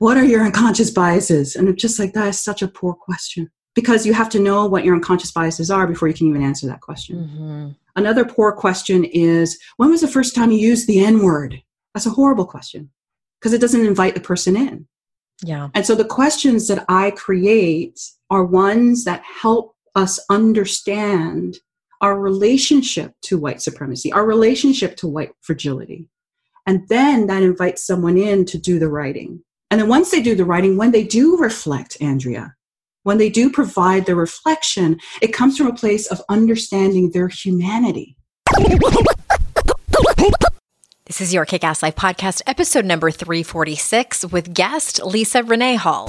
what are your unconscious biases? And it's just like, that is such a poor question because you have to know what your unconscious biases are before you can even answer that question. Mm-hmm. Another poor question is, when was the first time you used the N word? That's a horrible question because it doesn't invite the person in. Yeah. And so the questions that I create are ones that help us understand our relationship to white supremacy, our relationship to white fragility. And then that invites someone in to do the writing. And then once they do the writing, when they do reflect, Andrea, when they do provide the reflection, it comes from a place of understanding their humanity. This is your Kick Ass Life podcast, episode number 346, with guest Lisa Renee Hall.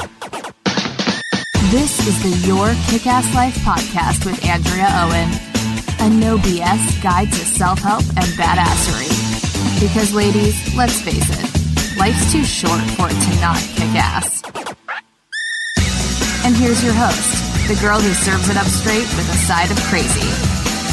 This is the Your Kick Ass Life podcast with Andrea Owen, a no BS guide to self help and badassery. Because, ladies, let's face it, life's too short for it to not kick ass. And here's your host, the girl who serves it up straight with a side of crazy,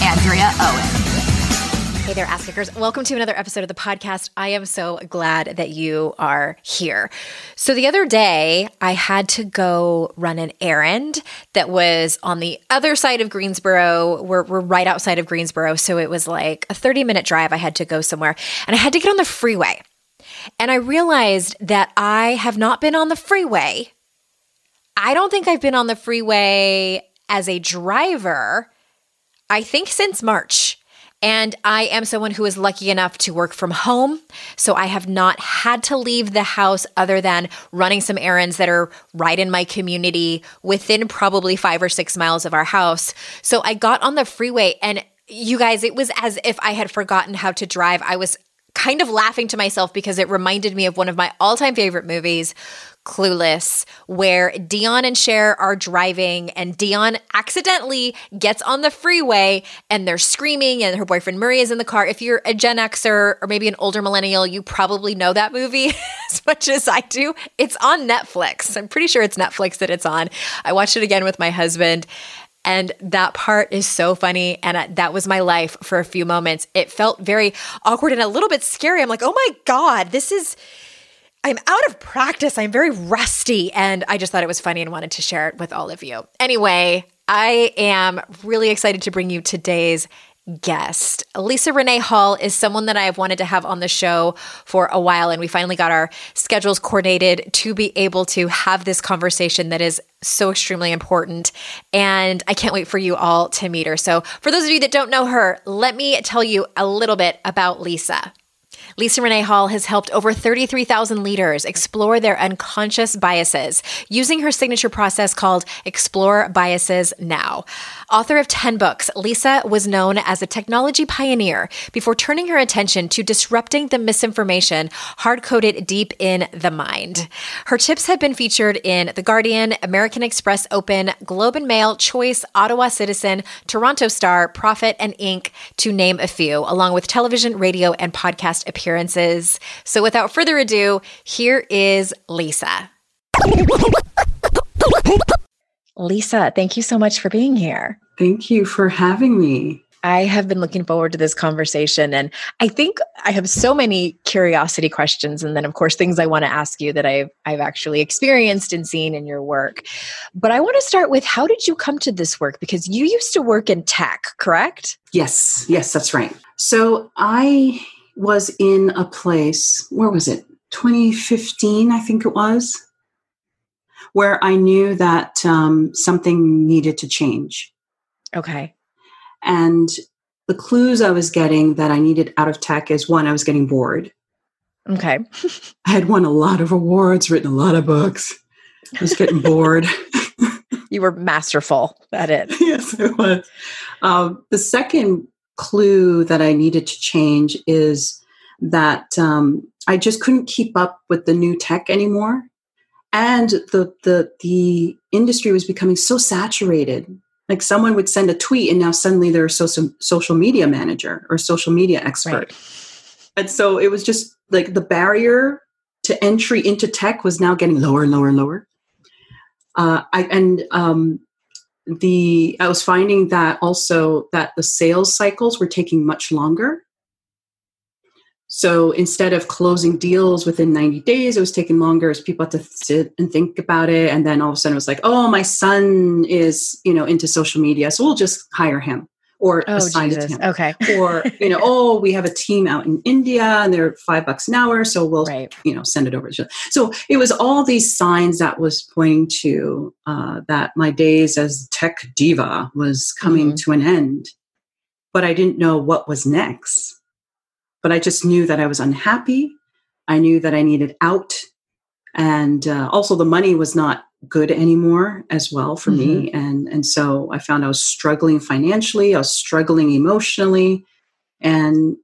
Andrea Owen. Hey there, ass kickers. Welcome to another episode of the podcast. I am so glad that you are here. So, the other day, I had to go run an errand that was on the other side of Greensboro. We're, we're right outside of Greensboro. So, it was like a 30 minute drive. I had to go somewhere and I had to get on the freeway. And I realized that I have not been on the freeway. I don't think I've been on the freeway as a driver, I think since March. And I am someone who is lucky enough to work from home. So I have not had to leave the house other than running some errands that are right in my community within probably five or six miles of our house. So I got on the freeway and you guys, it was as if I had forgotten how to drive. I was kind of laughing to myself because it reminded me of one of my all time favorite movies, Clueless, where Dionne and Cher are driving and Dionne accidentally gets on the freeway and they're screaming and her boyfriend Murray is in the car. If you're a Gen Xer or maybe an older millennial, you probably know that movie as much as I do. It's on Netflix. I'm pretty sure it's Netflix that it's on. I watched it again with my husband and that part is so funny. And that was my life for a few moments. It felt very awkward and a little bit scary. I'm like, oh my God, this is I'm out of practice. I'm very rusty. And I just thought it was funny and wanted to share it with all of you. Anyway, I am really excited to bring you today's guest. Lisa Renee Hall is someone that I have wanted to have on the show for a while, and we finally got our schedules coordinated to be able to have this conversation that is so extremely important. And I can't wait for you all to meet her. So, for those of you that don't know her, let me tell you a little bit about Lisa. Lisa Renee Hall has helped over 33,000 leaders explore their unconscious biases using her signature process called Explore Biases Now. Author of 10 books, Lisa was known as a technology pioneer before turning her attention to disrupting the misinformation hard coded deep in the mind. Her tips have been featured in The Guardian, American Express Open, Globe and Mail, Choice, Ottawa Citizen, Toronto Star, Profit, and Inc., to name a few, along with television, radio, and podcast appearances appearances. So without further ado, here is Lisa. Lisa, thank you so much for being here. Thank you for having me. I have been looking forward to this conversation. And I think I have so many curiosity questions. And then, of course, things I want to ask you that I've, I've actually experienced and seen in your work. But I want to start with how did you come to this work? Because you used to work in tech, correct? Yes, yes, that's right. So I was in a place, where was it? 2015, I think it was, where I knew that um, something needed to change. Okay. And the clues I was getting that I needed out of tech is one, I was getting bored. Okay. I had won a lot of awards, written a lot of books. I was getting bored. you were masterful at it. yes, it was. Um, the second clue that I needed to change is that um, I just couldn't keep up with the new tech anymore, and the the the industry was becoming so saturated. Like someone would send a tweet, and now suddenly they're a social social media manager or social media expert, right. and so it was just like the barrier to entry into tech was now getting lower and lower and lower. Uh, I, and um, the I was finding that also that the sales cycles were taking much longer. So instead of closing deals within 90 days, it was taking longer as people had to sit and think about it. And then all of a sudden it was like, oh, my son is, you know, into social media. So we'll just hire him or Oh, assign it to Jesus. him. Okay. or, you know, oh, we have a team out in India and they're five bucks an hour. So we'll, Right. you know, send it over. So it was all these signs that was pointing to uh, that my days as tech diva was coming Mhm. to an end. But I didn't know what was next but I just knew that I was unhappy. I knew that I needed out. And uh, also, the money was not good anymore as well for me. And, and so I found I was struggling financially, I was struggling emotionally, and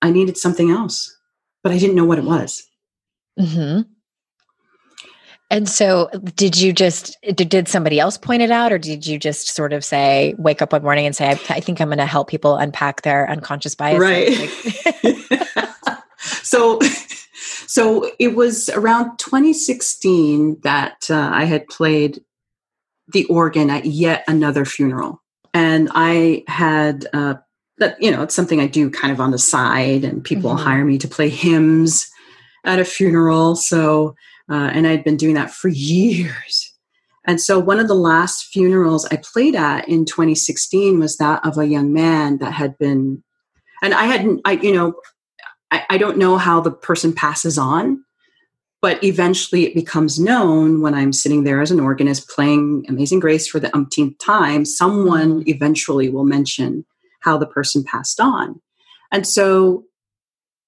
I needed something else, but I didn't know what it was. hmm And so, did you just did, did somebody else point it out, or did you just sort of say, wake up one morning and say, "I, I think I'm going to help people unpack their unconscious bias"? Right. so, so it was around 2016 that uh, I had played the organ at yet another funeral, and I had uh, that you know it's something I do kind of on the side, and people Mhm. hire me to play hymns at a funeral. So, uh, and I'd been doing that for years. And so, one of the last funerals I played at in 2016 was that of a young man that had been and I hadn't, I, you know, I, I don't know how the person passes on, but eventually it becomes known when I'm sitting there as an organist playing Amazing Grace for the umpteenth time, someone eventually will mention how the person passed on. And so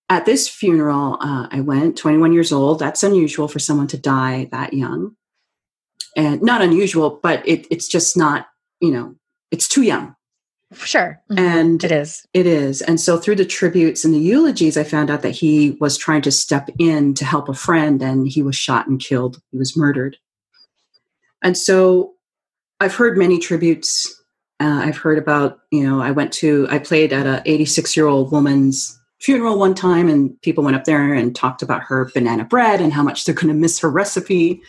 at this funeral, uh, I went, 21 years old. That's unusual for someone to die that young. And not unusual, but it, it's just not, you know, it's too young. Sure, Mhm. And it is. it is. And so through the tributes and the eulogies, I found out that he was trying to step in to help a friend and he was shot and killed. He was murdered. And so I've heard many tributes. Uh, I've heard about, you know, I went to, I played at a 86 year old woman's funeral one time and people went up there and talked about her banana bread and how much they're going to miss her recipe.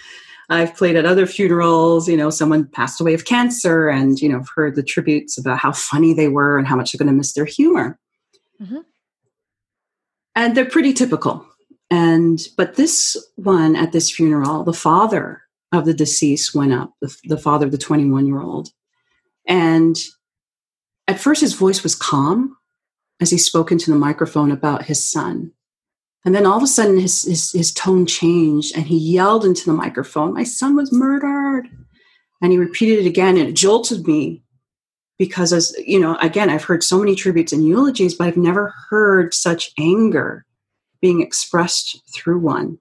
I've played at other funerals, you know, someone passed away of cancer and, you know, I've heard the tributes about how funny they were and how much they're going to miss their humor. Mhm. And they're pretty typical. And, but this one at this funeral, the father of the deceased went up, the, the father of the 21 year old. And at first his voice was calm as he spoke into the microphone about his son. And then all of a sudden, his, his, his tone changed and he yelled into the microphone, My son was murdered. And he repeated it again, and it jolted me because, as you know, again, I've heard so many tributes and eulogies, but I've never heard such anger being expressed through one.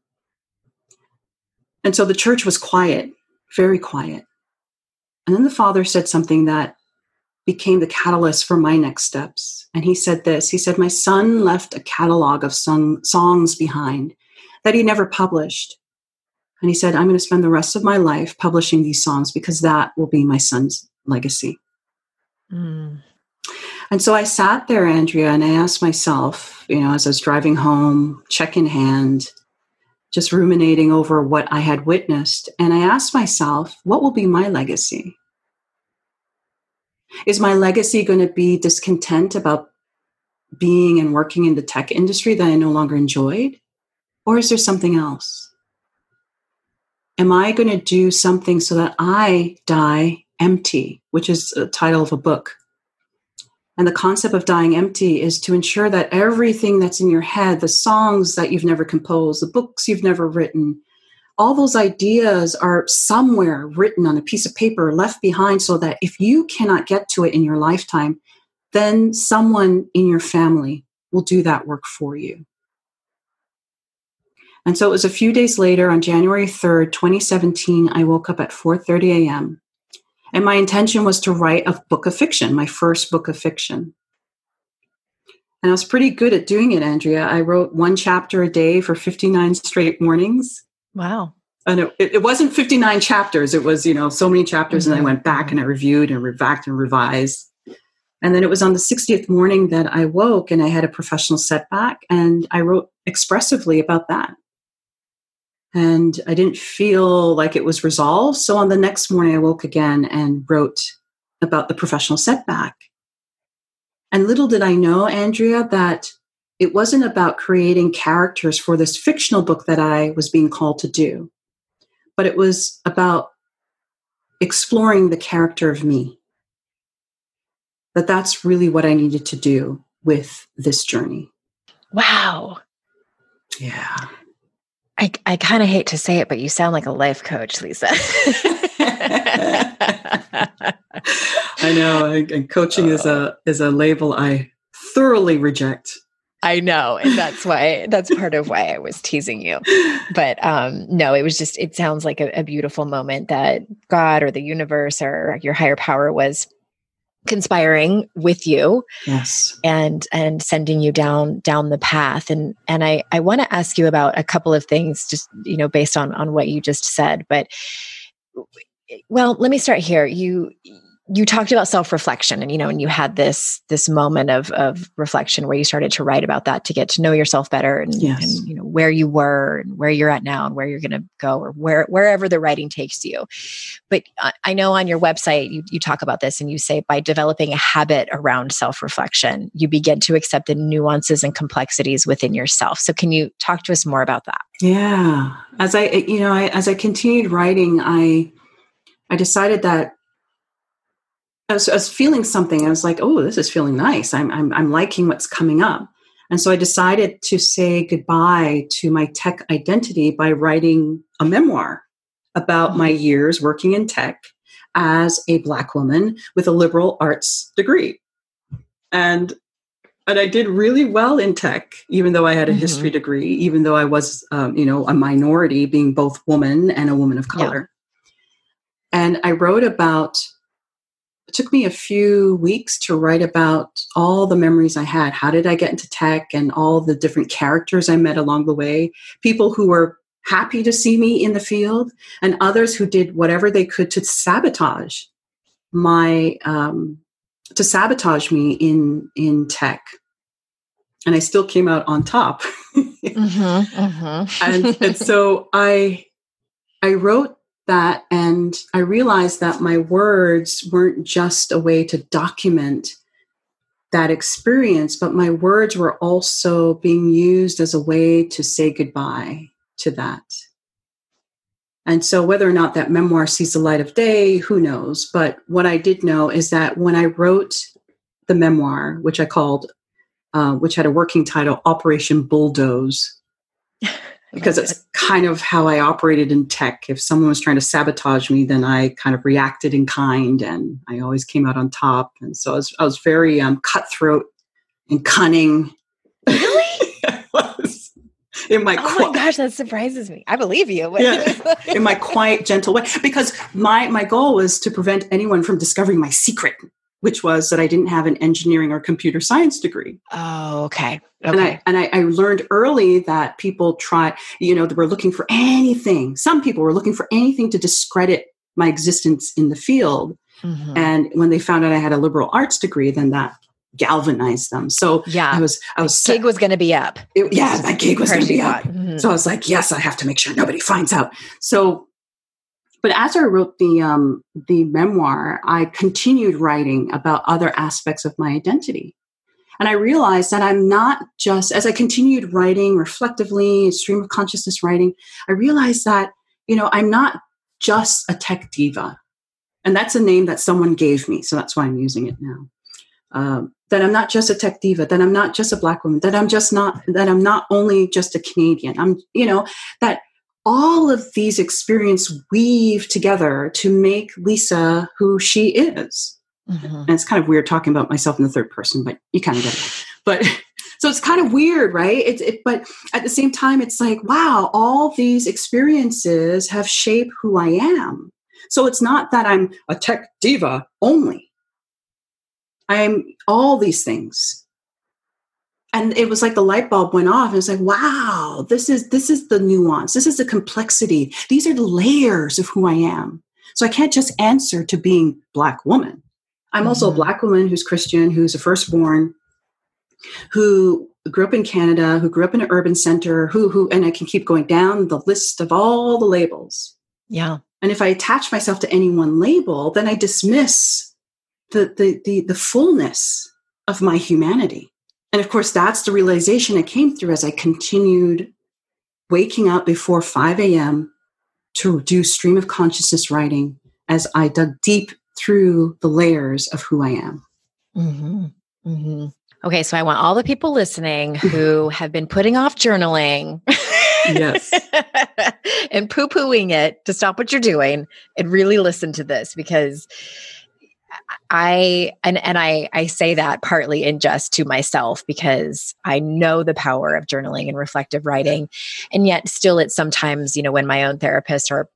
And so the church was quiet, very quiet. And then the father said something that became the catalyst for my next steps. And he said this He said, My son left a catalog of song, songs behind that he never published. And he said, I'm going to spend the rest of my life publishing these songs because that will be my son's legacy. Mm. And so I sat there, Andrea, and I asked myself, you know, as I was driving home, check in hand, just ruminating over what I had witnessed. And I asked myself, what will be my legacy? Is my legacy going to be discontent about being and working in the tech industry that I no longer enjoyed? Or is there something else? Am I going to do something so that I die empty, which is a title of a book? And the concept of dying empty is to ensure that everything that's in your head, the songs that you've never composed, the books you've never written, all those ideas are somewhere written on a piece of paper left behind so that if you cannot get to it in your lifetime, then someone in your family will do that work for you. And so it was a few days later on January 3rd, 2017, I woke up at 4:30 a.m. And my intention was to write a book of fiction, my first book of fiction. And I was pretty good at doing it, Andrea. I wrote one chapter a day for 59 straight mornings. Wow. And it, it wasn't 59 chapters. It was, you know, so many chapters. And I mm-hmm. went back and I reviewed and revacked and revised. And then it was on the 60th morning that I woke and I had a professional setback. And I wrote expressively about that. And I didn't feel like it was resolved. So on the next morning, I woke again and wrote about the professional setback. And little did I know, Andrea, that it wasn't about creating characters for this fictional book that I was being called to do, but it was about exploring the character of me. That that's really what I needed to do with this journey. Wow. Yeah. I, I kind of hate to say it, but you sound like a life coach, Lisa. I know, and coaching is a is a label I thoroughly reject. I know, and that's why that's part of why I was teasing you. But um no, it was just it sounds like a, a beautiful moment that God or the universe or your higher power was conspiring with you yes. and and sending you down down the path. And and i i want to ask you about a couple of things just you know based on on what you just said. But well let me start here. You you talked about self-reflection and you know and you had this this moment of of reflection where you started to write about that to get to know yourself better and, yes. and you know where you were and where you're at now and where you're going to go or where wherever the writing takes you. But I, I know on your website you, you talk about this and you say by developing a habit around self-reflection you begin to accept the nuances and complexities within yourself. So can you talk to us more about that? Yeah. As i you know I, as i continued writing i i decided that I was, I was, feeling something. I was like, oh, this is feeling nice. I'm, I'm, I'm liking what's coming up. And so I decided to say goodbye to my tech identity by writing a memoir about my mm-hmm. years working in tech as a Black woman with a liberal arts degree. And and I did really well in tech, even though I had a mm-hmm. history degree, even though I was, um, you know, a minority, being both woman and a woman of color. Yeah. And I wrote about it took me a few weeks to write about all the memories I had. How did I get into tech and all the different characters I met along the way? People who were happy to see me in the field, and others who did whatever they could to sabotage my um, to sabotage me in in tech. And I still came out on top. mm-hmm, mm-hmm. and, and so I I wrote that and I realized that my words weren't just a way to document that experience, but my words were also being used as a way to say goodbye to that. And so, whether or not that memoir sees the light of day, who knows? But what I did know is that when I wrote the memoir, which I called, uh, which had a working title, Operation Bulldoze, because it's kind of how I operated in tech. If someone was trying to sabotage me, then I kind of reacted in kind, and I always came out on top. And so I was, I was very um, cutthroat and cunning. Really? Was in my. Oh my gosh, that surprises me. I believe you. yeah, in my quiet, gentle way, because my my goal was to prevent anyone from discovering my secret which was that I didn't have an engineering or computer science degree. Oh, okay. okay. And I and I, I, learned early that people try, you know, they were looking for anything. Some people were looking for anything to discredit my existence in the field. Mm-hmm. And when they found out I had a liberal arts degree, then that galvanized them. So yeah, I was I was gig was going to be up. It, yeah, my gig was going to be up. Mm-hmm. So I was like, yes, I have to make sure nobody finds out. So but as I wrote the um, the memoir, I continued writing about other aspects of my identity. And I realized that I'm not just, as I continued writing reflectively, stream of consciousness writing, I realized that, you know, I'm not just a tech diva. And that's a name that someone gave me. So that's why I'm using it now. Um, that I'm not just a tech diva, that I'm not just a black woman, that I'm just not, that I'm not only just a Canadian. I'm, you know, that all of these experiences weave together to make Lisa who she is. Mm-hmm. And it's kind of weird talking about myself in the third person, but you kind of get it. But so it's kind of weird, right? It's it, but at the same time, it's like, wow, all these experiences have shaped who I am. So it's not that I'm a tech diva only. I'm all these things and it was like the light bulb went off and it's like wow this is this is the nuance. This is the complexity. These are the layers of who i am. So i can't just answer to being black woman. I'm mm-hmm. also a mm-hmm. black woman who's christian who's a firstborn who grew up in canada who grew up in an urban center who who and i can keep going down the list of all the labels. Yeah. And if i attach myself to any one label then i dismiss the the the, the fullness of my humanity And of course, that's the realization I came through as I continued waking up before 5 a.m. to do stream of consciousness writing as I dug deep through the layers of who I am. Mm-hmm. Mm-hmm. Okay, so I want all the people listening who have been putting off journaling. Yes. and poo pooing it to stop what you're doing and really listen to this because I and and I I say that partly in just to myself because I know the power of journaling and reflective writing. And yet still it's sometimes you know when my own therapist or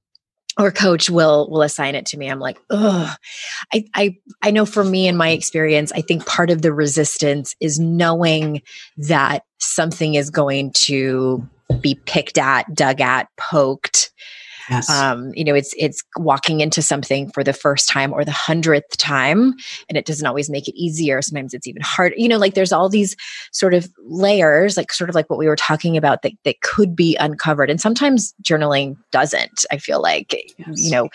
or coach will will assign it to me i'm like ugh. I, I i know for me in my experience i think part of the resistance is knowing that something is going to be picked at dug at poked Yes. um, you know it's it's walking into something for the first time or the hundredth time and it doesn't always make it easier sometimes it's even harder you know like there's all these sort of layers like sort of like what we were talking about that, that could be uncovered and sometimes journaling doesn't i feel like Yes. you know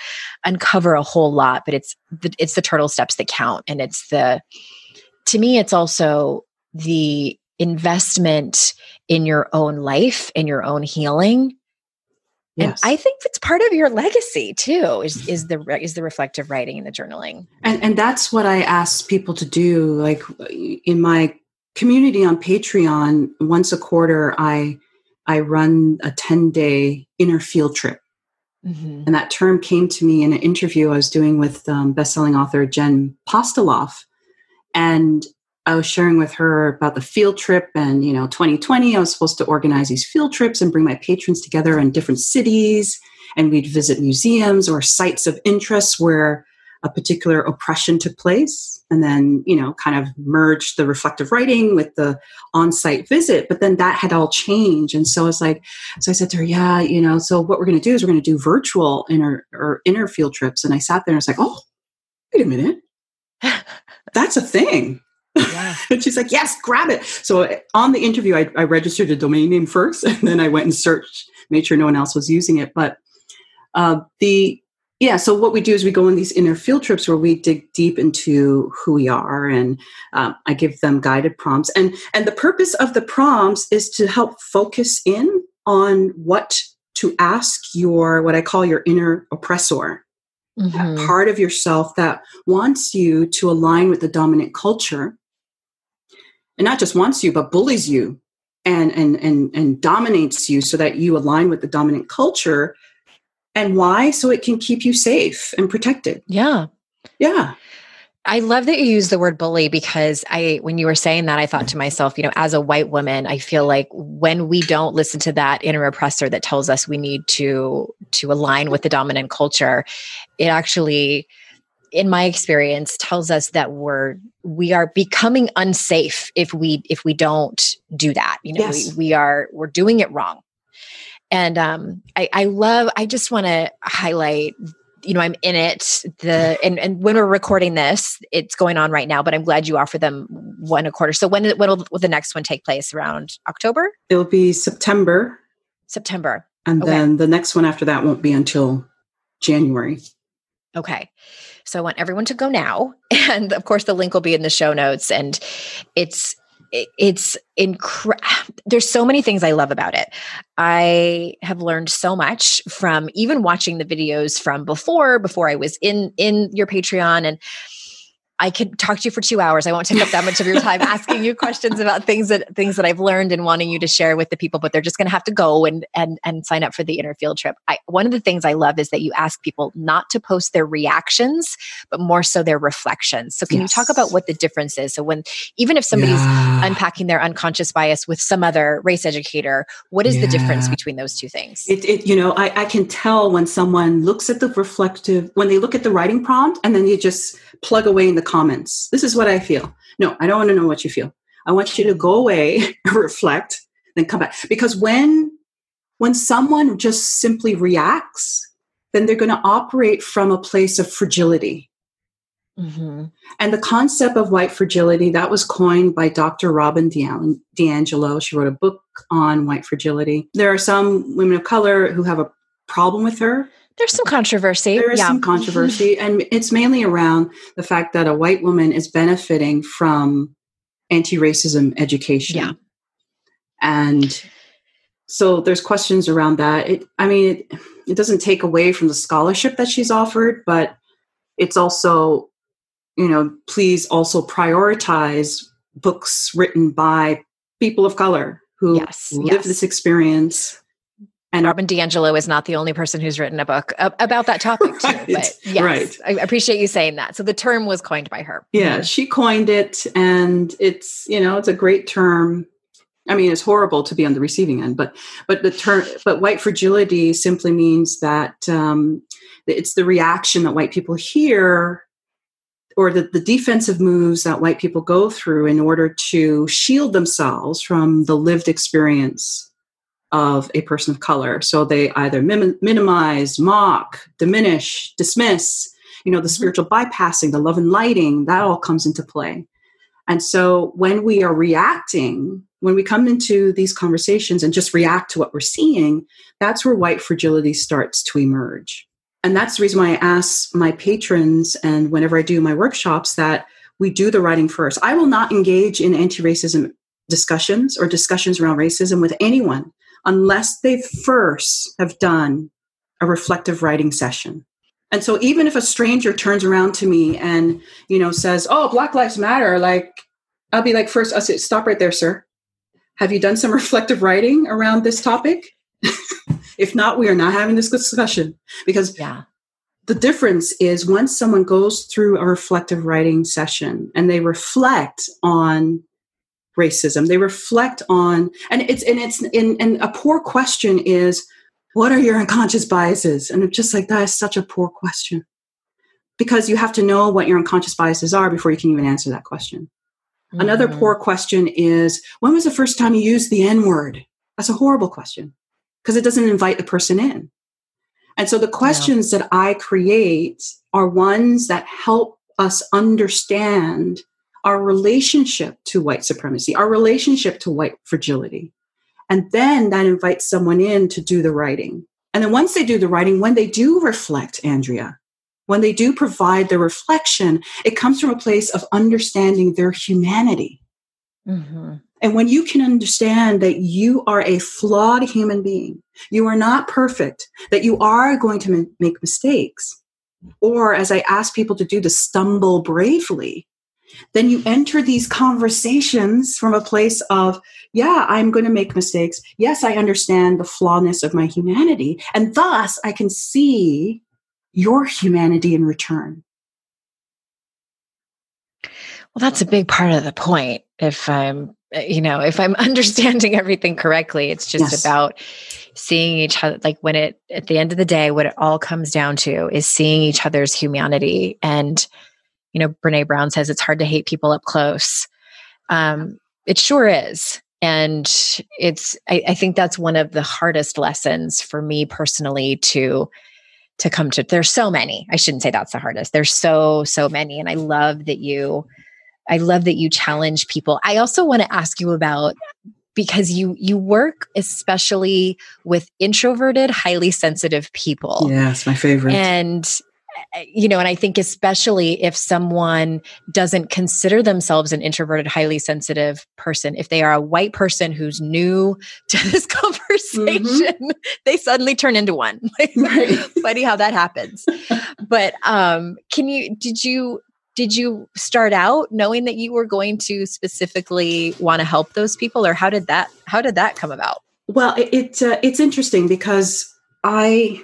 uncover a whole lot but it's the, it's the turtle steps that count and it's the to me it's also the investment in your own life in your own healing and I think it's part of your legacy too. Is is the is the reflective writing and the journaling? and and that's what I ask people to do. Like in my community on Patreon, once a quarter, I I run a ten day inner field trip, Mm-hmm. and that term came to me in an interview I was doing with um, bestselling author Jen Pastiloff, and I was sharing with her about the field trip and you know 2020 I was supposed to organize these field trips and bring my patrons together in different cities. And we'd visit museums or sites of interest where a particular oppression took place. And then you know kind of merge the reflective writing with the on-site visit. But then that had all changed. And so it's like so i said to her yeah you know so what we're going to do is we're going to do virtual inner or inner field trips. And i sat there and i was like oh wait a minute. That's a thing Yeah. and she's like, yes, grab it. So on the interview, I, I registered a domain name first, and then I went and searched, made sure no one else was using it. But uh, the yeah, so what we do is we go on these inner field trips where we dig deep into who we are, and um, I give them guided prompts. and And the purpose of the prompts is to help focus in on what to ask your what I call your inner oppressor that Mhm. part of yourself that wants you to align with the dominant culture and not just wants you but bullies you and and and and dominates you so that you align with the dominant culture. And why? So it can keep you safe and protected. Yeah. yeah. I love that you use the word bully because I, when you were saying that, I thought to myself, you know, as a white woman, I feel like when we don't listen to that inner oppressor that tells us we need to to align with the dominant culture, it actually, in my experience, tells us that we're we are becoming unsafe if we if we don't do that. You know, Yes. we, we are we're doing it wrong. And um, I, I love. I just want to highlight you know i'm in it the and, and when we're recording this it's going on right now but i'm glad you offer them one a quarter so when when will, will the next one take place around october it'll be september september and Okay. then the next one after that won't be until january okay so i want everyone to go now and of course the link will be in the show notes and it's it's incredible there's so many things i love about it. I have learned so much from even watching the videos from before before i was in in your patreon and I could talk to you for two hours. I won't take up that much of your time asking you questions about things that things that I've learned and wanting you to share with the people. But they're just going to have to go and and and sign up for the inner field trip. I, one of the things I love is that you ask people not to post their reactions, but more so their reflections. So can you talk about what the difference is? So when even if somebody's Yeah. unpacking their unconscious bias with some other race educator, what is the difference between those two things? It, it you know I, I can tell when someone looks at the reflective when they look at the writing prompt and then you just plug away in the comments this is what i feel no i don't want to know what you feel i want you to go away reflect then come back because when when someone just simply reacts then they're going to operate from a place of fragility Mhm. and the concept of white fragility that was coined by Dr. Robin DiAngelo. She wrote a book on white fragility. There are some women of color who have a problem with her. There's some controversy. There is yeah. some controversy, and it's mainly around the fact that a white woman is benefiting from anti-racism education. Yeah. And so there's questions around that. It, I mean, it, it doesn't take away from the scholarship that she's offered, but it's also, you know, please also prioritize books written by people of color who yes, live yes. this experience. And Robin DiAngelo is not the only person who's written a book about that topic too. Right, but yes, right. I appreciate you saying that. So the term was coined by her. Yeah, she coined it, and it's you know it's a great term. I mean, it's horrible to be on the receiving end, but but the term but white fragility simply means that um, it's the reaction that white people hear or the, the defensive moves that white people go through in order to shield themselves from the lived experience of a person of color. So they either mim- minimize, mock, diminish, dismiss, you know, the mm-hmm. spiritual bypassing, the love and lighting, that all comes into play. And so when we are reacting, when we come into these conversations and just react to what we're seeing, that's where white fragility starts to emerge. And that's the reason why I ask my patrons and whenever I do my workshops that we do the writing first. I will not engage in anti racism discussions or discussions around racism with anyone unless they first have done a reflective writing session. And so even if a stranger turns around to me and, you know, says, "Oh, Black Lives Matter," like I'll be like, first, I'll say, "Stop right there, sir. Have you done some reflective writing around this topic?" if not, we are not having this discussion because yeah. the difference is once someone goes through a reflective writing session and they reflect on racism. They reflect on and it's and it's in and a poor question is what are your unconscious biases? And it's just like that is such a poor question. Because you have to know what your unconscious biases are before you can even answer that question. Mm-hmm. another poor question is when was the first time you used the n word that's a horrible question because it doesn't invite the person in. And so the questions yeah. that i create are ones that help us understand our relationship to white supremacy, our relationship to white fragility. And then that invites someone in to do the writing. And then once they do the writing, when they do reflect, Andrea, when they do provide the reflection, it comes from a place of understanding their humanity. Mm-hmm. And when you can understand that you are a flawed human being, you are not perfect, that you are going to make mistakes, or as I ask people to do, to stumble bravely, then you enter these conversations from a place of, yeah, I'm going to make mistakes. Yes, I understand the flawness of my humanity. And thus I can see your humanity in return. Well, that's a big part of the point. If I'm, you know, if I'm understanding everything correctly, it's just yes. about seeing each other. Like when it, at the end of the day, what it all comes down to is seeing each other's humanity and you know, Brene Brown says it's hard to hate people up close. Um, it sure is. And it's, I, I think that's one of the hardest lessons for me personally to, to come to. There's so many. I shouldn't say that's the hardest. There's so, so many. And I love that you, I love that you challenge people. I also want to ask you about because you you work especially with introverted highly sensitive people yes my favorite and you know, and I think especially if someone doesn't consider themselves an introverted, highly sensitive person, if they are a white person who's new to this conversation, mm-hmm. they suddenly turn into one. right. Funny how that happens. but um, can you? Did you? Did you start out knowing that you were going to specifically want to help those people, or how did that? How did that come about? Well, it, it uh, it's interesting because I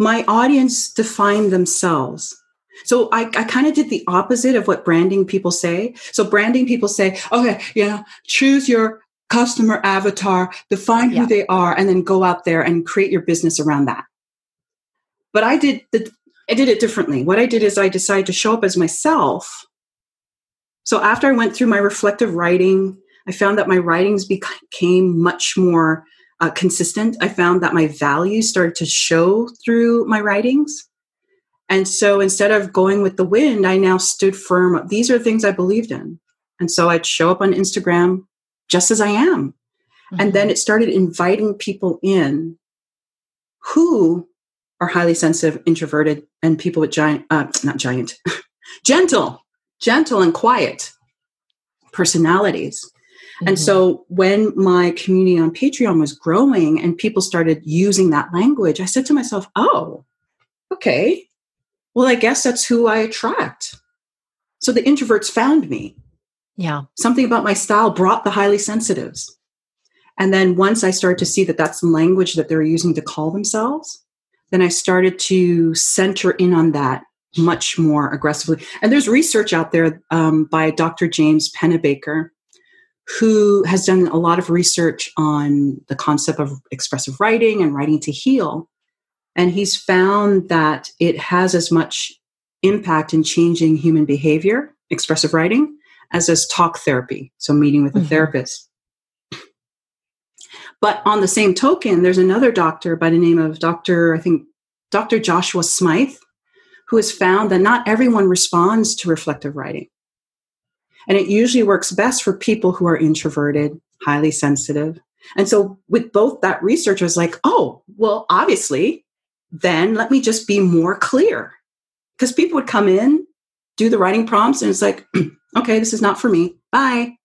my audience define themselves. So I, I kind of did the opposite of what branding people say. So branding people say, okay, you know, choose your customer avatar, define yeah. who they are, and then go out there and create your business around that. But I did the I did it differently. What I did is I decided to show up as myself. So after I went through my reflective writing, I found that my writings became much more uh, consistent. I found that my values started to show through my writings. And so instead of going with the wind, I now stood firm. These are things I believed in. And so I'd show up on Instagram just as I am. Mm-hmm. And then mm-hmm. it started inviting people in who are highly sensitive, introverted, and people with giant, uh, not giant, gentle, gentle and quiet. personalities. Mm-hmm. And so when my community on Patreon was growing and people started using that language, I said to myself, oh, okay, well, I guess that's who I attract. So the introverts found me. Yeah. Something about my style brought the highly sensitives. And then once I started to see that that's the language that they're using to call themselves, then I started to center in on that much more aggressively. And there's research out there um, by Dr. James Pennebaker, who has done a lot of research on the concept of expressive writing and writing to heal. And he's found that it has as much impact in changing human behavior, expressive writing, as as talk therapy, so meeting with a mm-hmm. therapist. But on the same token, there's another doctor by the name of Dr. I think Dr. Joshua Smyth, who has found that not everyone responds to reflective writing. And it usually works best for people who are introverted, highly sensitive. And so, with both that research, I was like, oh, well, obviously, then let me just be more clear. Because people would come in, do the writing prompts, and it's like, okay, this is not for me. Bye.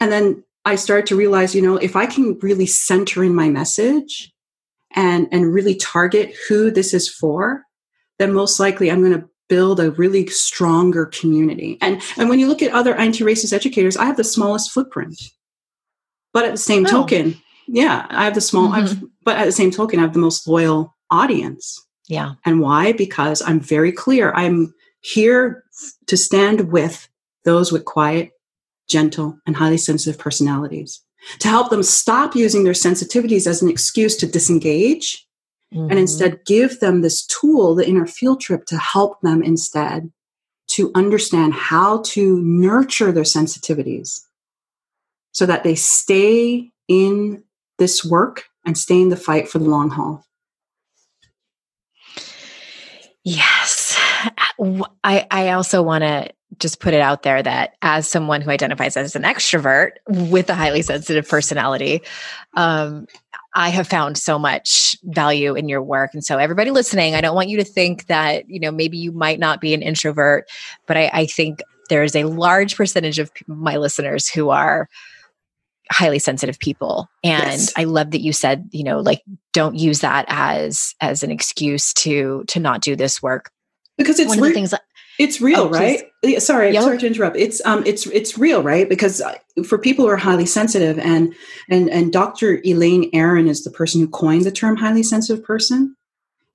And then I started to realize, you know, if I can really center in my message and and really target who this is for, then most likely I'm going to build a really stronger community. And and when you look at other anti-racist educators, I have the smallest footprint. But at the same oh. token, yeah, I have the small mm-hmm. but at the same token, I have the most loyal audience. Yeah. And why? Because I'm very clear. I'm here to stand with those with quiet gentle, and highly sensitive personalities to help them stop using their sensitivities as an excuse to disengage mm-hmm. and instead give them this tool, the inner field trip, to help them instead to understand how to nurture their sensitivities so that they stay in this work and stay in the fight for the long haul. Yes. I, I also want to just put it out there that as someone who identifies as an extrovert with a highly sensitive personality, um, I have found so much value in your work. And so, everybody listening, I don't want you to think that, you know, maybe you might not be an introvert, but I, I think there is a large percentage of my listeners who are highly sensitive people and yes. i love that you said you know like don't use that as as an excuse to to not do this work because it's one of the things it's real, oh, right? Yeah, sorry, yep. sorry to interrupt. It's um, it's it's real, right? Because uh, for people who are highly sensitive, and and and Dr. Elaine Aron is the person who coined the term highly sensitive person,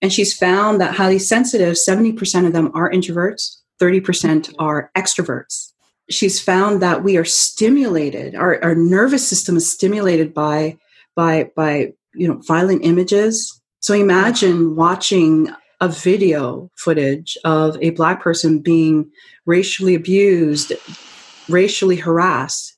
and she's found that highly sensitive, seventy percent of them are introverts, thirty percent are extroverts. She's found that we are stimulated, our our nervous system is stimulated by by by you know violent images. So imagine watching a video footage of a black person being racially abused, racially harassed.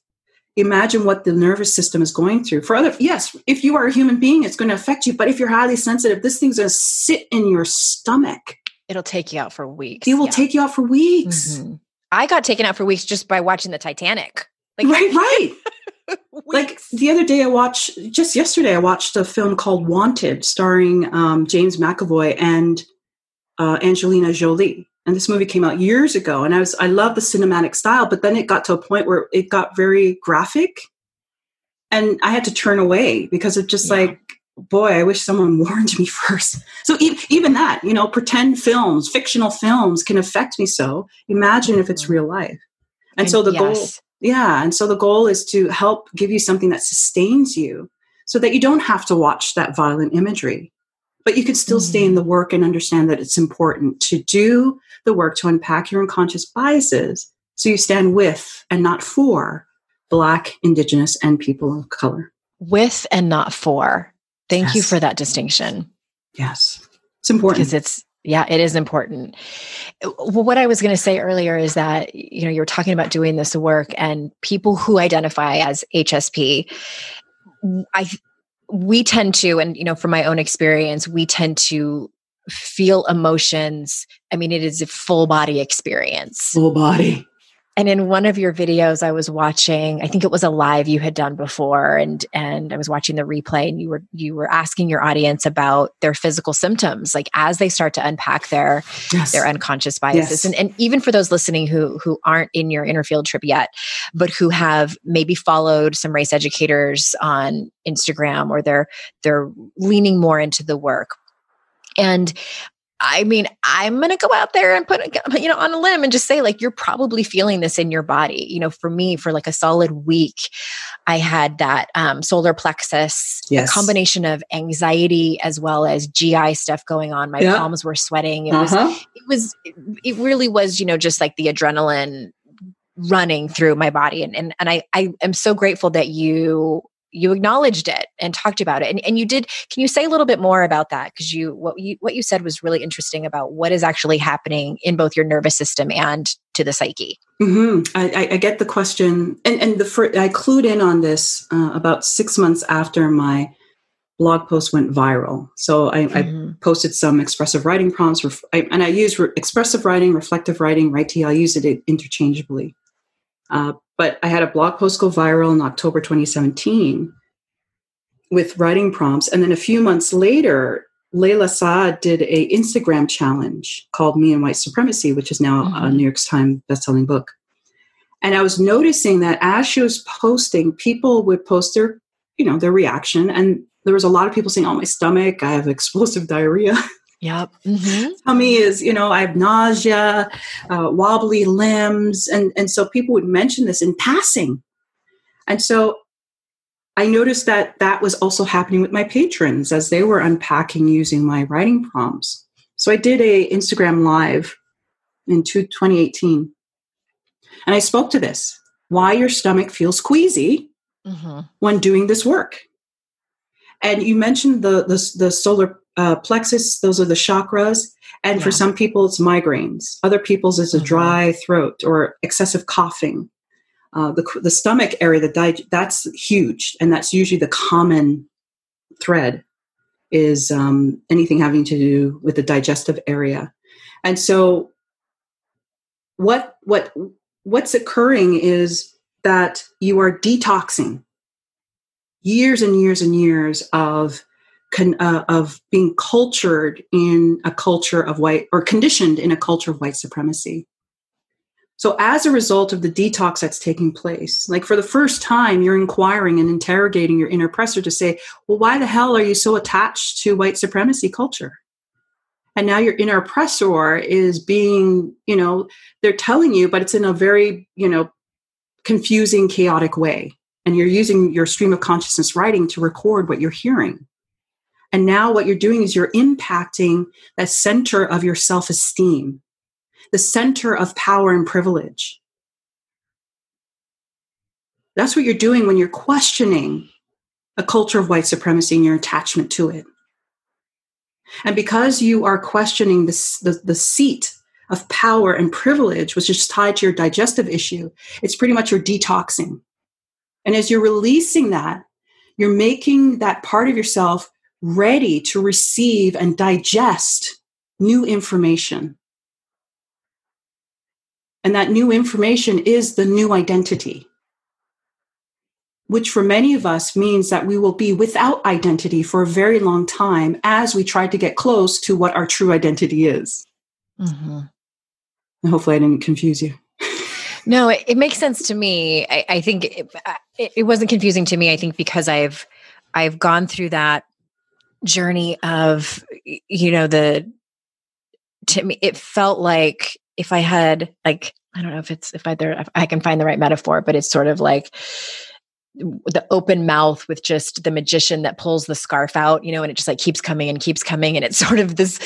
Imagine what the nervous system is going through. For other, yes, if you are a human being, it's going to affect you. But if you're highly sensitive, this thing's going to sit in your stomach. It'll take you out for weeks. It will yeah. take you out for weeks. Mm-hmm. I got taken out for weeks just by watching the Titanic. Like, right, right. like the other day, I watched just yesterday. I watched a film called Wanted, starring um, James McAvoy and uh, Angelina Jolie. And this movie came out years ago, and I was I love the cinematic style, but then it got to a point where it got very graphic, and I had to turn away because it's just yeah. like, boy, I wish someone warned me first. So e- even that, you know, pretend films, fictional films can affect me so. Imagine if it's mm-hmm. real life. And, and so the yes. goal, yeah, and so the goal is to help give you something that sustains you, so that you don't have to watch that violent imagery but you can still mm-hmm. stay in the work and understand that it's important to do the work to unpack your unconscious biases so you stand with and not for Black, Indigenous, and people of color. With and not for. Thank yes. you for that distinction. Yes. It's important. Because it's, yeah, it is important. Well, what I was going to say earlier is that, you know, you're talking about doing this work and people who identify as HSP, I we tend to and you know from my own experience we tend to feel emotions. I mean it is a full body experience. Full body and in one of your videos I was watching, I think it was a live you had done before and and I was watching the replay and you were you were asking your audience about their physical symptoms like as they start to unpack their yes. their unconscious biases. Yes. And and even for those listening who who aren't in your inner field trip yet, but who have maybe followed some race educators on Instagram or they're they're leaning more into the work. And I mean, I'm going to go out there and put, you know, on a limb and just say, like, you're probably feeling this in your body. You know, for me, for like a solid week, I had that um, solar plexus, yes. a combination of anxiety as well as GI stuff going on. My yeah. palms were sweating. It uh-huh. was, it was, it really was, you know, just like the adrenaline running through my body. And, and, and I, I am so grateful that you you acknowledged it and talked about it and, and you did can you say a little bit more about that because you what you what you said was really interesting about what is actually happening in both your nervous system and to the psyche mm-hmm. I, I, get the question and and the i clued in on this uh, about six months after my blog post went viral so i, mm-hmm. I posted some expressive writing prompts ref, I, and i use re- expressive writing reflective writing right to i use it interchangeably uh, but I had a blog post go viral in October 2017 with writing prompts. And then a few months later, Layla Saad did a Instagram challenge called Me and White Supremacy, which is now mm-hmm. a New York Times bestselling book. And I was noticing that as she was posting, people would post their, you know, their reaction. And there was a lot of people saying, Oh, my stomach, I have explosive diarrhea. Yep. Mm-hmm. Tummy is, you know, I have nausea, uh, wobbly limbs. And, and so people would mention this in passing. And so I noticed that that was also happening with my patrons as they were unpacking using my writing prompts. So I did a Instagram live in 2018. And I spoke to this why your stomach feels queasy mm-hmm. when doing this work. And you mentioned the, the, the solar uh, plexus, those are the chakras. And yeah. for some people, it's migraines. Other people's is a mm-hmm. dry throat or excessive coughing. Uh, the, the stomach area, the dig- that's huge. And that's usually the common thread is um, anything having to do with the digestive area. And so what, what, what's occurring is that you are detoxing years and years and years of con, uh, of being cultured in a culture of white or conditioned in a culture of white supremacy. So, as a result of the detox that's taking place, like for the first time, you're inquiring and interrogating your inner oppressor to say, well, why the hell are you so attached to white supremacy culture? And now your inner oppressor is being, you know, they're telling you, but it's in a very, you know, confusing, chaotic way. And you're using your stream of consciousness writing to record what you're hearing. And now what you're doing is you're impacting the center of your self esteem, the center of power and privilege. That's what you're doing when you're questioning a culture of white supremacy and your attachment to it. And because you are questioning this, the, the seat of power and privilege, which is tied to your digestive issue, it's pretty much your detoxing. And as you're releasing that, you're making that part of yourself ready to receive and digest new information. And that new information is the new identity, which for many of us means that we will be without identity for a very long time as we try to get close to what our true identity is. Mm-hmm. Hopefully, I didn't confuse you. No, it, it, makes sense to me. I, I think it, it, wasn't confusing to me. I think because I've I've gone through that journey of you know the to me it felt like if i had like i don't know if it's if i there if i can find the right metaphor but it's sort of like the open mouth with just the magician that pulls the scarf out you know and it just like keeps coming and keeps coming and it's sort of this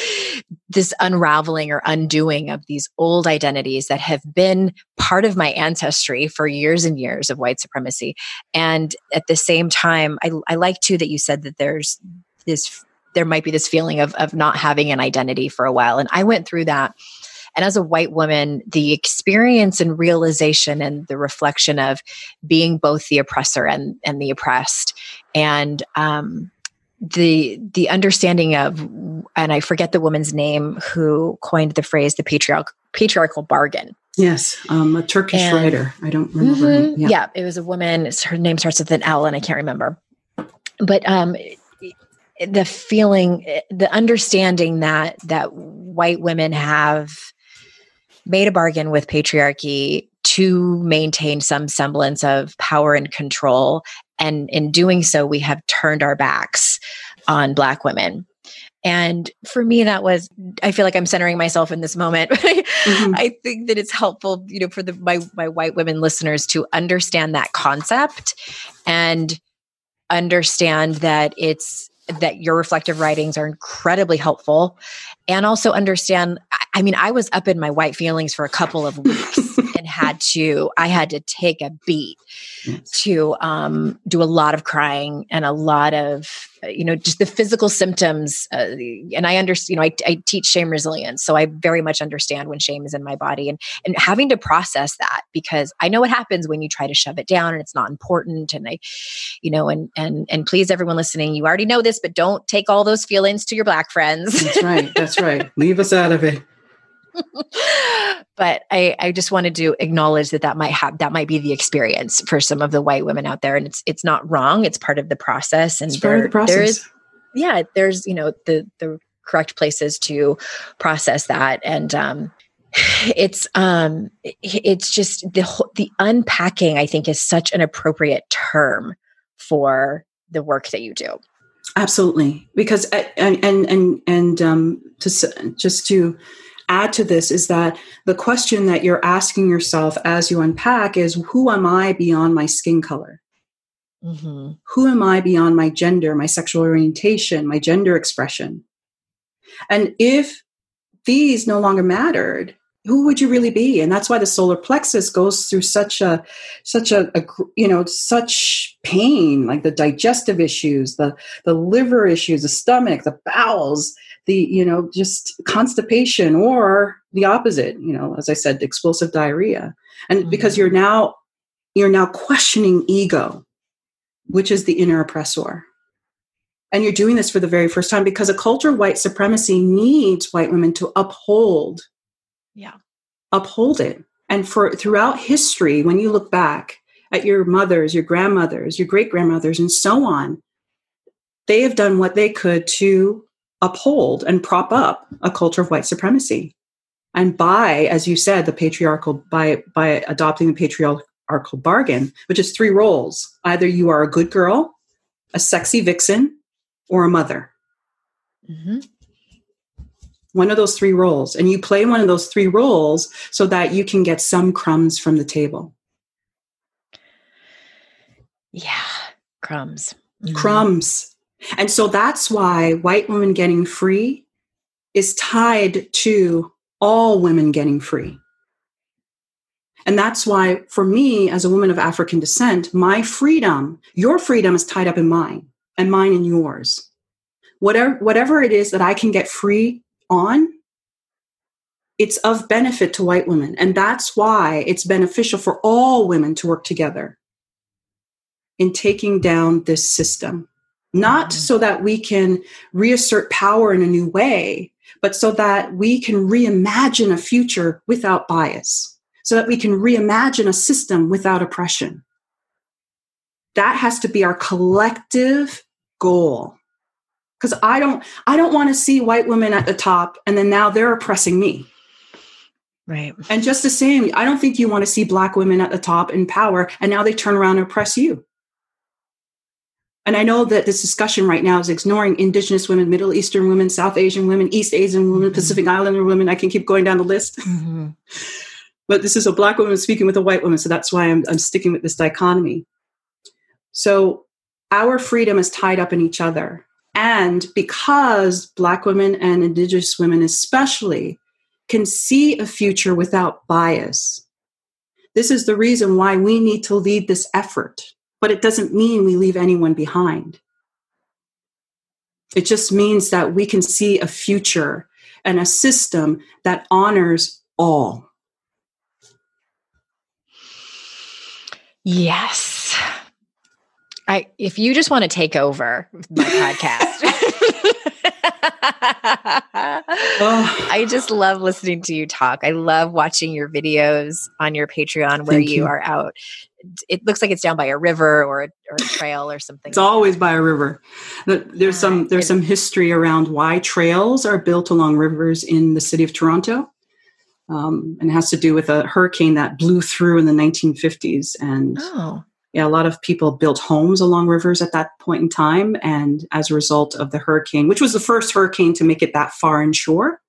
this unraveling or undoing of these old identities that have been part of my ancestry for years and years of white supremacy. And at the same time i, I like too that you said that there's this there might be this feeling of of not having an identity for a while and i went through that and as a white woman the experience and realization and the reflection of being both the oppressor and and the oppressed and um the the understanding of and i forget the woman's name who coined the phrase the patriarchal patriarchal bargain Yes, um, a Turkish And- writer. I don't remember. Mhm. Yeah. Yeah. it was a woman. Her name starts with an L, and I can't remember. But um, the feeling, the understanding that that white women have made a bargain with patriarchy to maintain some semblance of power and control, and in doing so, we have turned our backs on Black women. And for me, that was, I feel like I'm centering myself in this moment. Mhm. I think that it's helpful, you know, for the my my white women listeners to understand that concept and understand that it's that your reflective writings are incredibly helpful and also understand I- mean I was up in my white feelings for a couple of weeks had to I had to take a beat to um, do a lot of crying and a lot of uh, you know just the physical symptoms uh, and i understand you know I, I teach shame resilience so i very much understand when shame is in my body and and having to process that because i know what happens when you try to shove it down and it's not important and i you know and and and please everyone listening you already know this but don't take all those feelings to your black friends That's right. That's right. Leave us out of it. but I, I just wanted to acknowledge that that might have that might be the experience for some of the white women out there, and it's it's not wrong. It's part of the process, and It's part of the there- there is yeah, there's you know the the correct places to process that, and um, it's um it's just the whole, the unpacking. I think is such an appropriate term for the work that you do. Absolutely, because uh, and and and and um, to just to add to this is that the question that you're asking yourself as you unpack is, who am I beyond my skin color? Mm-hmm. Who am I beyond my gender, my sexual orientation, my gender expression? And if these no longer mattered, who would you really be? And that's why the solar plexus goes through such a, such a, a you know, such pain, like the digestive issues, the the liver issues, the stomach, the bowels, the you know, just constipation, or the opposite. You know, as I said, explosive diarrhea, and because Mhm. you're now you're now questioning ego, which is the inner oppressor. And you're doing this for the very first time because a culture of white supremacy needs white women to uphold Yeah. uphold it. And for throughout history, when you look back at your mothers, your grandmothers, your great grandmothers, and so on, they have done what they could to uphold and prop up a culture of white supremacy. And by, as you said, the patriarchal by by adopting the patriarchal bargain, which is three roles: either you are a good girl, a sexy vixen, or a mother Mm-hmm. One of those three roles and you play one of those three roles so that you can get some crumbs from the table Yeah. Crumbs. Mhm. crumbs and so that's why white women getting free is tied to all women getting free and that's why for me as a woman of african descent my freedom your freedom is tied up in mine and mine in yours whatever whatever it is that i can get free on it's of benefit to white women. And that's why it's beneficial for all women to work together in taking down this system. Not Mhm. so that we can reassert power in a new way but so that we can reimagine a future without bias. So that we can reimagine a system without oppression. That has to be our collective goal because i don't i don't want to see white women at the top and then now they're oppressing me Right. and just the same i don't think you want to see black women at the top in power and now they turn around and oppress you and i know that this discussion right now is ignoring indigenous women middle eastern women south asian women east asian women Mhm. pacific islander women i can keep going down the list Mm-hmm. but this is a black woman speaking with a white woman so that's why i'm, I'm sticking with this dichotomy so our freedom is tied up in each other and because black women and indigenous women especially can see a future without bias this is the reason why we need to lead this effort. But it doesn't mean we leave anyone behind. It just means that we can see a future and a system that honors all. Yes. I if you just want to take over my podcast. Oh. I just love listening to you talk. I love watching your videos on your Patreon where you, you, are out. It looks like it's down by a river or a, or a trail or something. It's always by a river. There's some there's some history around why trails are built along rivers in the city of Toronto. Um, and it has to do with a hurricane that blew through in the 1950s. And oh. Yeah, a lot of people built homes along rivers at that point in time. And as a result of the hurricane, which was the first hurricane to make it that far inshore,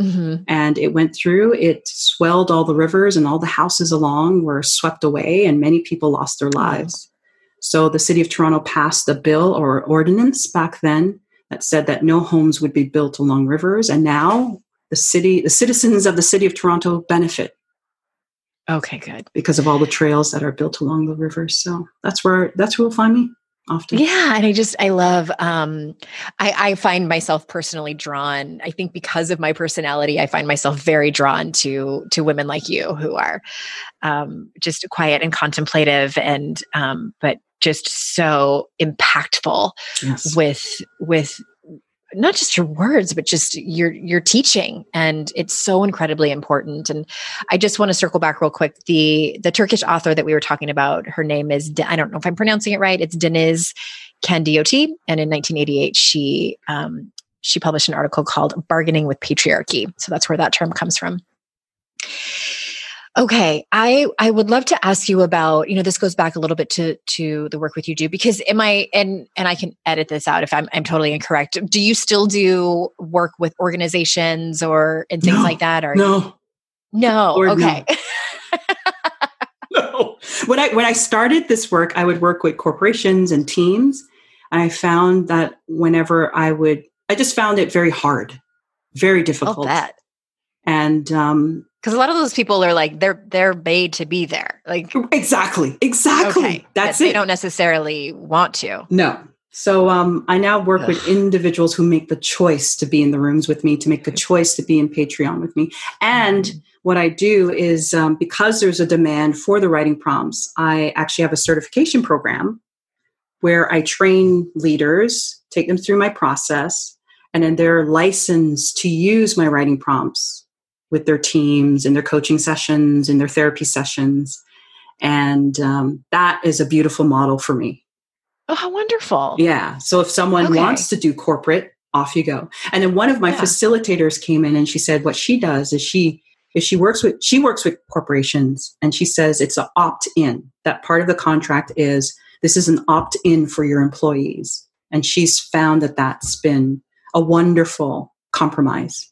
mm-hmm. and it went through, it swelled all the rivers, and all the houses along were swept away, and many people lost their lives. So the city of Toronto passed a bill or ordinance back then that said that no homes would be built along rivers. And now the city, the citizens of the city of Toronto benefit. Okay, good. Because of all the trails that are built along the rivers. So that's where that's where you'll find me often. Yeah, and I just I love um I I find myself personally drawn. I think because of my personality, I find myself very drawn to to women like you who are um just quiet and contemplative and um but just so impactful yes. with with not just your words but just your your teaching. And it's so incredibly important. And i just want to circle back real quick. The the turkish author that we were talking about her name is i don't know if i'm pronouncing it right. It's Deniz Kandiyoti. And in 1988 she um, she published an article called bargaining with patriarchy. So that's where that term comes from Okay, I I would love to ask you about, you know, this goes back a little bit to to the work with you do because am I and and I can edit this out if I'm I'm totally incorrect. Do you still do work with organizations or and things no, like that or No. No. Okay. No. no. When I when I started this work, I would work with corporations and teams. And I found that whenever I would I just found it very hard, very difficult. And um because a lot of those people are like they're they're made to be there like exactly exactly okay. that's they it they don't necessarily want to no so um, i now work Ugh. with individuals who make the choice to be in the rooms with me to make the choice to be in patreon with me and mm-hmm. what i do is um, because there's a demand for the writing prompts i actually have a certification program where i train leaders take them through my process and then they're licensed to use my writing prompts with their teams in their coaching sessions in their therapy sessions. And um, that is a beautiful model for me. Oh how wonderful. Yeah. So if someone okay. wants to do corporate off you go. And then one of my yeah. facilitators came in and she said what she does is she is she works with she works with corporations and she says it's an opt-in. That part of the contract is this is an opt-in for your employees. And she's found that that's been a wonderful compromise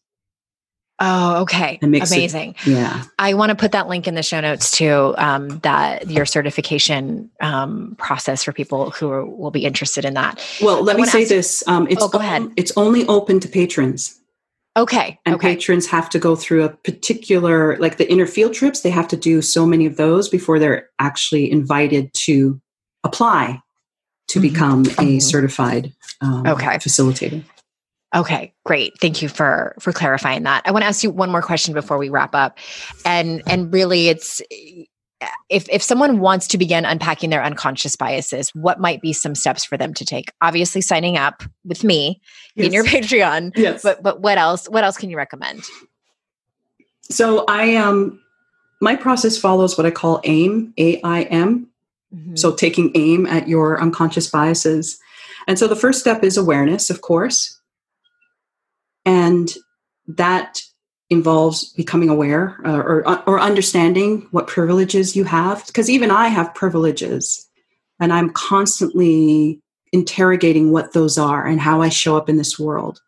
Oh, okay. Amazing. It, yeah. I want to put that link in the show notes too. Um, that your certification um, process for people who are, will be interested in that. Well, let I me say this. Um, it's, oh, go ahead. it's only open to patrons. Okay. And okay. patrons have to go through a particular, like the inner field trips, they have to do so many of those before they're actually invited to apply to mm-hmm. become a mm-hmm. certified um, okay. facilitator. Okay, great. Thank you for for clarifying that. I want to ask you one more question before we wrap up. And and really it's if if someone wants to begin unpacking their unconscious biases, what might be some steps for them to take? Obviously signing up with me yes. in your Patreon. Yes. But but what else? What else can you recommend? So I um my process follows what I call AIM, A I M. Mm-hmm. So taking aim at your unconscious biases. And so the first step is awareness, of course. And that involves becoming aware uh, or, or understanding what privileges you have. Because even I have privileges, and I'm constantly interrogating what those are and how I show up in this world.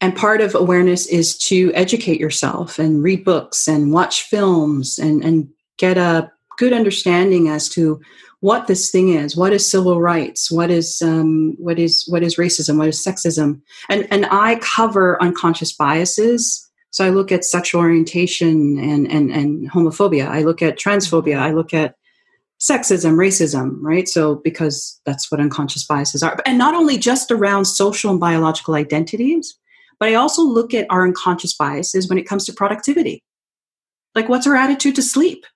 And part of awareness is to educate yourself and read books and watch films and, and get a good understanding as to what this thing is what is civil rights what is um, what is what is racism what is sexism. And and i cover unconscious biases. So i look at sexual orientation and and and homophobia. I look at transphobia. I look at sexism racism right? So because that's what unconscious biases are. And not only just around social and biological identities but i also look at our unconscious biases when it comes to productivity. Like what's our attitude to sleep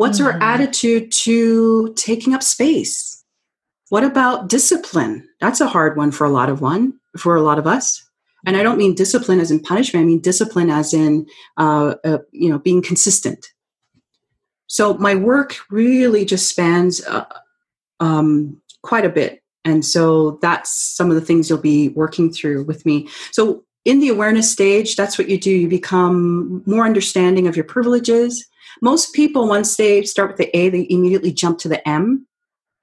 What's mm-hmm. our attitude to taking up space? What about discipline? That's a hard one for a lot of one for a lot of us. And I don't mean discipline as in punishment. I mean discipline as in, uh, uh, you know, being consistent. So my work really just spans uh, um, quite a bit. And so that's some of the things you'll be working through with me. So in the awareness stage, that's what you do. You become more understanding of your privileges. Most people, once they start with the A, they immediately jump to the M,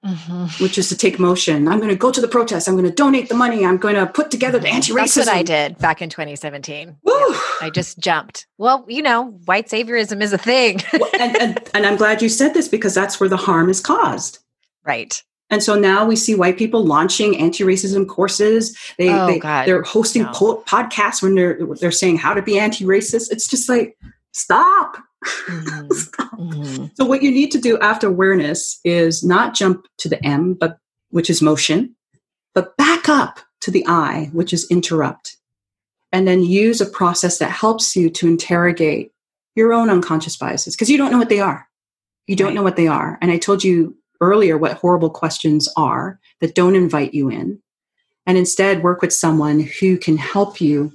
mm-hmm. which is to take motion. I'm going to go to the protest. I'm going to donate the money. I'm going to put together the anti-racism. That's what I did back in 2017. Yeah, I just jumped. Well, you know, white saviorism is a thing. well, and, and, and I'm glad you said this because that's where the harm is caused. Right. And so now we see white people launching anti-racism courses. They, oh, they they're hosting no. po- podcasts when they're they're saying how to be anti-racist. It's just like stop. Mm-hmm. stop. Mm-hmm. So what you need to do after awareness is not jump to the M, but which is motion, but back up to the I, which is interrupt, and then use a process that helps you to interrogate your own unconscious biases because you don't know what they are. You don't right. know what they are. And I told you earlier what horrible questions are that don't invite you in, and instead work with someone who can help you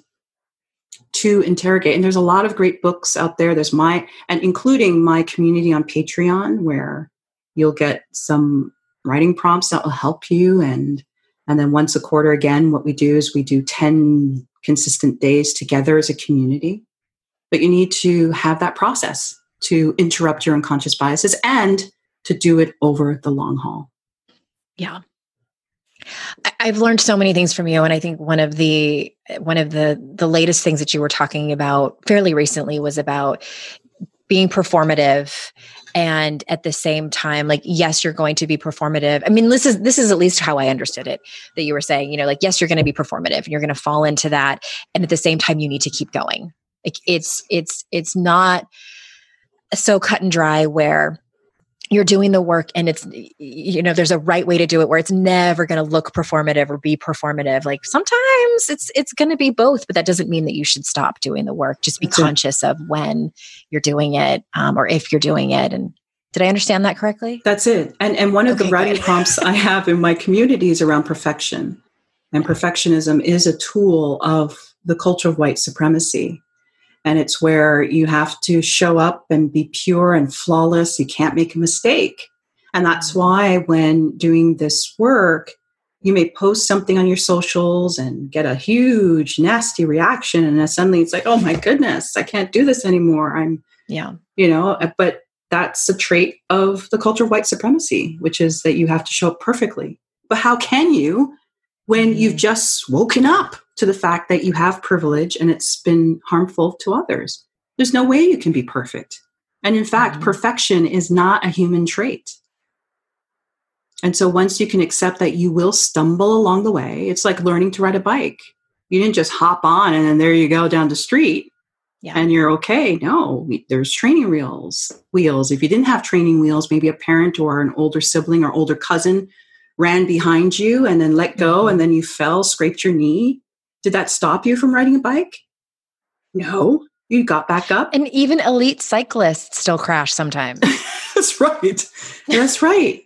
to interrogate. And there's a lot of great books out there. There's my, and including my community on Patreon, where you'll get some writing prompts that will help you. And, and then once a quarter, again, what we do is we do 10 consistent days together as a community. But you need to have that process to interrupt your unconscious biases and to do it over the long haul. Yeah. I've learned so many things from you and I think one of the one of the the latest things that you were talking about fairly recently was about being performative and at the same time like yes you're going to be performative i mean this is this is at least how i understood it that you were saying you know like yes you're going to be performative and you're going to fall into that and at the same time you need to keep going like it's it's it's not so cut and dry where you're doing the work and it's you know there's a right way to do it where it's never going to look performative or be performative. Like sometimes it's it's going to be both but that doesn't mean that you should stop doing the work. Just be That's conscious it. of when you're doing it um, or if you're doing it. And did i understand that correctly? That's it. And and one of okay, the writing prompts i have in my community is around perfection. And perfectionism is a tool of the culture of white supremacy and it's where you have to show up and be pure and flawless. You can't make a mistake. And that's mm-hmm. why when doing this work, you may post something on your socials and get a huge nasty reaction and then suddenly it's like oh my goodness i can't do this anymore i'm yeah you know uh, but that's a trait of the culture of white supremacy which is that you have to show up perfectly but how can you when mm-hmm. you've just woken up to the fact that you have privilege and it's been harmful to others. There's no way you can be perfect. And in fact, mm-hmm. perfection is not a human trait. And so once you can accept that you will stumble along the way, it's like learning to ride a bike. You didn't just hop on and then there you go down the street yeah. and you're okay. No, there's training wheels. Wheels. If you didn't have training wheels, maybe a parent or an older sibling or older cousin ran behind you and then let go mm-hmm. and then you fell, scraped your knee. Did that stop you from riding a bike? No, you got back up. And even elite cyclists still crash sometimes. That's right. That's right.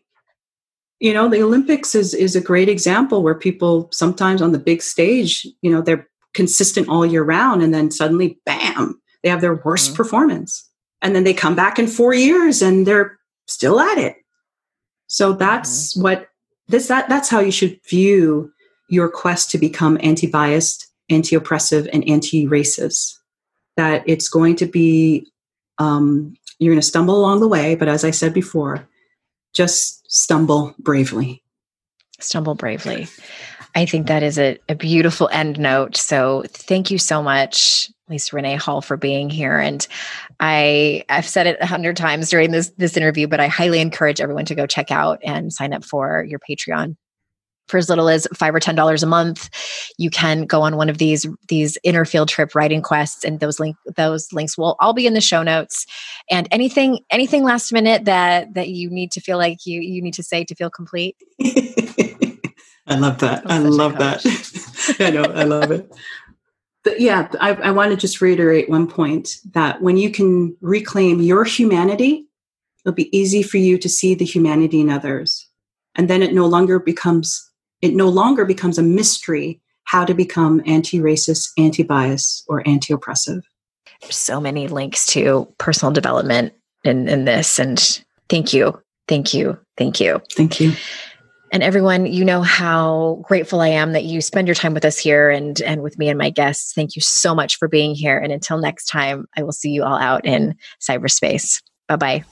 You know, the Olympics is is a great example where people sometimes on the big stage, you know, they're consistent all year round and then suddenly bam, they have their worst mm-hmm. performance. And then they come back in 4 years and they're still at it. So that's mm-hmm. what this that that's how you should view your quest to become anti biased, anti oppressive, and anti racist. That it's going to be, um, you're going to stumble along the way, but as I said before, just stumble bravely. Stumble bravely. I think that is a, a beautiful end note. So thank you so much, Leesa Renee Hall, for being here. And I I've said it a hundred times during this this interview, but I highly encourage everyone to go check out and sign up for your Patreon for as little as five or ten dollars a month you can go on one of these these inner field trip writing quests and those link those links will all be in the show notes. And anything anything last minute that that you need to feel like you you need to say to feel complete? I love that. I love that. i know i love it. But yeah I, I want to just reiterate one point that when you can reclaim your humanity it'll be easy for you to see the humanity in others. And then it no longer becomes it no longer becomes a mystery how to become anti racist, anti bias, or anti oppressive. So many links to personal development in, in this. And thank you. Thank you. Thank you. Thank you. And everyone, you know how grateful I am that you spend your time with us here and and with me and my guests. Thank you so much for being here. And until next time, I will see you all out in cyberspace. Bye bye.